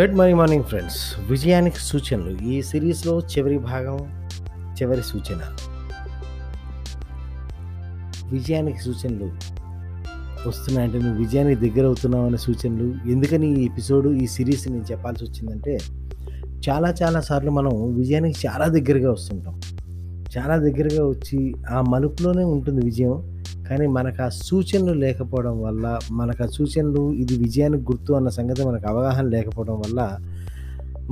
Good morning morning friends విజయానికి సూచనలు. ఈ సిరీస్లో చివరి భాగం చివరి సూచన. విజయానికి సూచనలు. వస్తున్నాయంటే నువ్వు విజయానికి దగ్గర అవుతున్నావు అనే సూచనలు. ఎందుకని ఈ ఎపిసోడ్ ఈ సిరీస్ నేను చెప్పాల్సి వచ్చిందంటే చాలా చాలా సార్లు మనం విజయానికి చాలా దగ్గరగా వస్తుంటాం. చాలా దగ్గరగా వచ్చి ఆ మలుపులోనే ఉంటుంది విజయం. కానీ మనకు ఆ సూచనలు లేకపోవడం వల్ల మనకు ఆ సూచనలు ఇది విజయానికి గుర్తు అన్న సంగతి మనకు అవగాహన లేకపోవడం వల్ల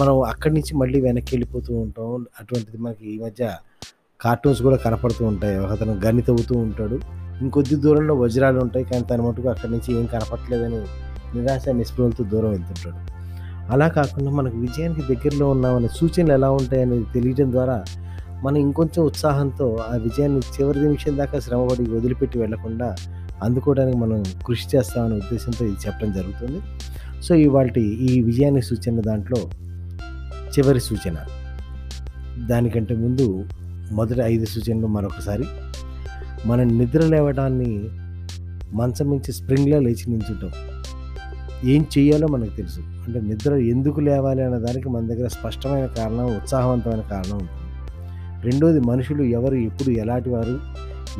మనం అక్కడి నుంచి మళ్ళీ వెనక్కి వెళ్ళిపోతూ ఉంటాం. అటువంటిది మనకి ఈ మధ్య కార్టూన్స్ కూడా కనపడుతూ ఉంటాయి. ఒకతను గని తవ్వుతూ ఉంటాడు. ఇంకొద్ది దూరంలో వజ్రాలు ఉంటాయి. కానీ తన మటుకు అక్కడి నుంచి ఏం కనపట్లేదని నిరాశ నిస్పృహలతో దూరం వెళ్తుంటాడు. అలా కాకుండా మనకు విజయానికి దగ్గరలో ఉన్నామనే సూచనలు ఎలా ఉంటాయనేది తెలియడం ద్వారా మనం ఇంకొంచెం ఉత్సాహంతో ఆ విజయాన్ని చివరి నిమిషం దాకా శ్రమపడి వదిలిపెట్టి వెళ్ళకుండా అందుకోవడానికి మనం కృషి చేస్తామనే ఉద్దేశంతో ఇది చెప్పడం జరుగుతుంది. సో ఇవాళ ఈ విజయాన్ని సూచన దాంట్లో చివరి సూచన. దానికంటే ముందు మొదటి ఐదు సూచనలు మరొకసారి. మనం నిద్ర లేవడాన్ని మంచం నుంచి స్ప్రింగ్లో లేచి నించుంటాం. ఏం చేయాలో మనకు తెలుసు. అంటే నిద్ర ఎందుకు లేవాలి అనే దానికి మన దగ్గర స్పష్టమైన కారణం ఉత్సాహవంతమైన కారణం ఉంటుంది. రెండోది మనుషులు ఎవరు ఎప్పుడు ఎలాంటి వారు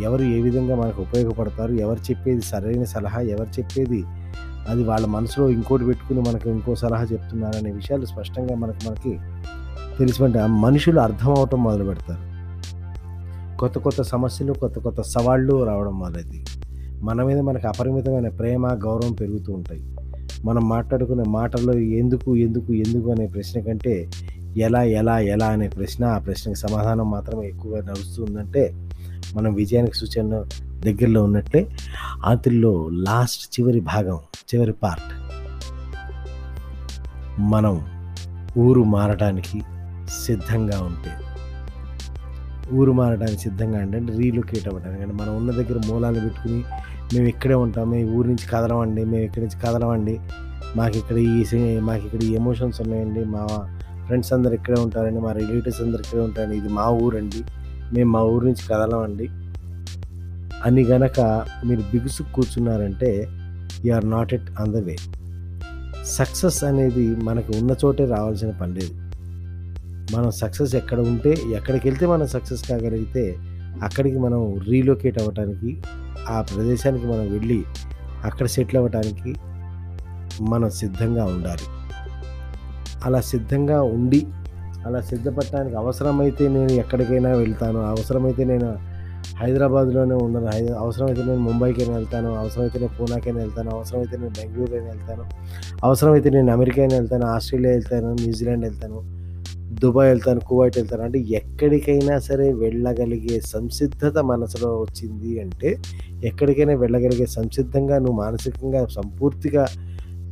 ఎవరు ఏ విధంగా మనకు ఉపయోగపడతారు ఎవరు చెప్పేది సరైన సలహా ఎవరు చెప్పేది అది వాళ్ళ మనసులో ఇంకోటి పెట్టుకుని మనకు ఇంకో సలహా చెప్తున్నారనే విషయాలు స్పష్టంగా మనకు మనకి తెలిసినట్టు ఆ మనుషులు అర్థం అవటం మొదలు పెడతారు. కొత్త కొత్త సమస్యలు కొత్త కొత్త సవాళ్ళు రావడం మొదలైంది మన మీద మనకు అపరిమితమైన ప్రేమ గౌరవం పెరుగుతూ ఉంటాయి. మనం మాట్లాడుకునే మాటల్లో ఎందుకు ఎందుకు ఎందుకు అనే ప్రశ్న కంటే ఎలా ఎలా ఎలా అనే ప్రశ్న ఆ ప్రశ్నకు సమాధానం మాత్రమే ఎక్కువగా నడుస్తుందంటే మనం విజయానికి సూచన దగ్గరలో ఉన్నట్లే ఆతుల్లో లాస్ట్ చివరి భాగం చివరి పార్ట్. మనం ఊరు మారడానికి సిద్ధంగా ఉంటే. ఊరు మారడానికి సిద్ధంగా అంటే రీలొకేట్ అవ్వడానికి. అంటే మనం ఉన్న దగ్గర మూలాలు పెట్టుకుని మేము ఇక్కడే ఉంటాం మేము ఊరి నుంచి కదలవండి మేము ఇక్కడి నుంచి కదలవండి మాకు ఇక్కడ ఈ మాకు ఇక్కడ ఈ ఎమోషన్స్ ఉన్నాయండి మా ఫ్రెండ్స్ అందరు ఇక్కడే ఉంటారండి మా రిలేటివ్స్ అందరు ఇక్కడే ఉంటారండి. ఇది మా ఊరండి. మేము మా ఊరు నుంచి కదలమండి. అని గనక మీరు బిగుసు కూర్చున్నారంటే you are not at on the way success అనేది మనకు ఉన్న చోటే రావాల్సిన పని లేదు. మనం సక్సెస్ ఎక్కడ ఉంటే ఎక్కడికి వెళ్తే మనం సక్సెస్ కాగలిగితే అక్కడికి మనం రీలొకేట్ అవ్వటానికి ఆ ప్రదేశానికి మనం వెళ్ళి అక్కడ సెటిల్ అవ్వటానికి మనం సిద్ధంగా ఉండాలి. అలా సిద్ధంగా ఉండి అలా సిద్ధపడటానికి అవసరమైతే నేను ఎక్కడికైనా వెళ్తాను. అవసరమైతే నేను హైదరాబాద్లోనే ఉండను. హైదరా అవసరమైతే నేను ముంబైకైనా వెళ్తాను. అవసరమైతే నేను పూనాకైనా వెళ్తాను. అవసరమైతే నేను బెంగళూరు అయినా వెళ్తాను. అవసరమైతే నేను అమెరికా అయినా వెళ్తాను. ఆస్ట్రేలియా వెళ్తాను. న్యూజిలాండ్ వెళ్తాను. దుబాయ్ వెళ్తాను. కువైట్ వెళ్తాను. అంటే ఎక్కడికైనా సరే వెళ్ళగలిగే సంసిద్ధత మనసులో వచ్చింది అంటే ఎక్కడికైనా వెళ్ళగలిగే సంసిద్ధంగా నువ్వు మానసికంగా సంపూర్తిగా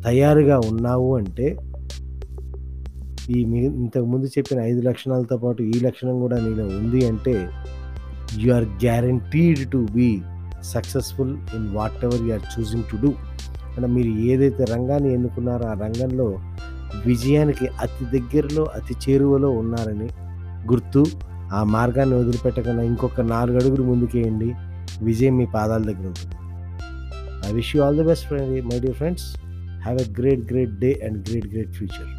తయారుగా ఉన్నావు అంటే ఈ మీ ఇంతకుముందు చెప్పిన ఐదు లక్షణాలతో పాటు ఈ లక్షణం కూడా నీలో ఉంది అంటే you are guaranteed to be successful in whatever you are choosing to do అంటే మీరు ఏదైతే రంగాన్ని ఎన్నుకున్నారో ఆ రంగంలో విజయానికి అతి దగ్గరలో అతి చేరువలో ఉన్నారని గుర్తు. ఆ మార్గాన్ని వదిలిపెట్టకుండా ఇంకొక నాలుగు అడుగులు ముందుకేయండి. విజయం మీ పాదాల దగ్గర ఉంటుంది. I wish you all the best friend my dear friends have a great great day and great great future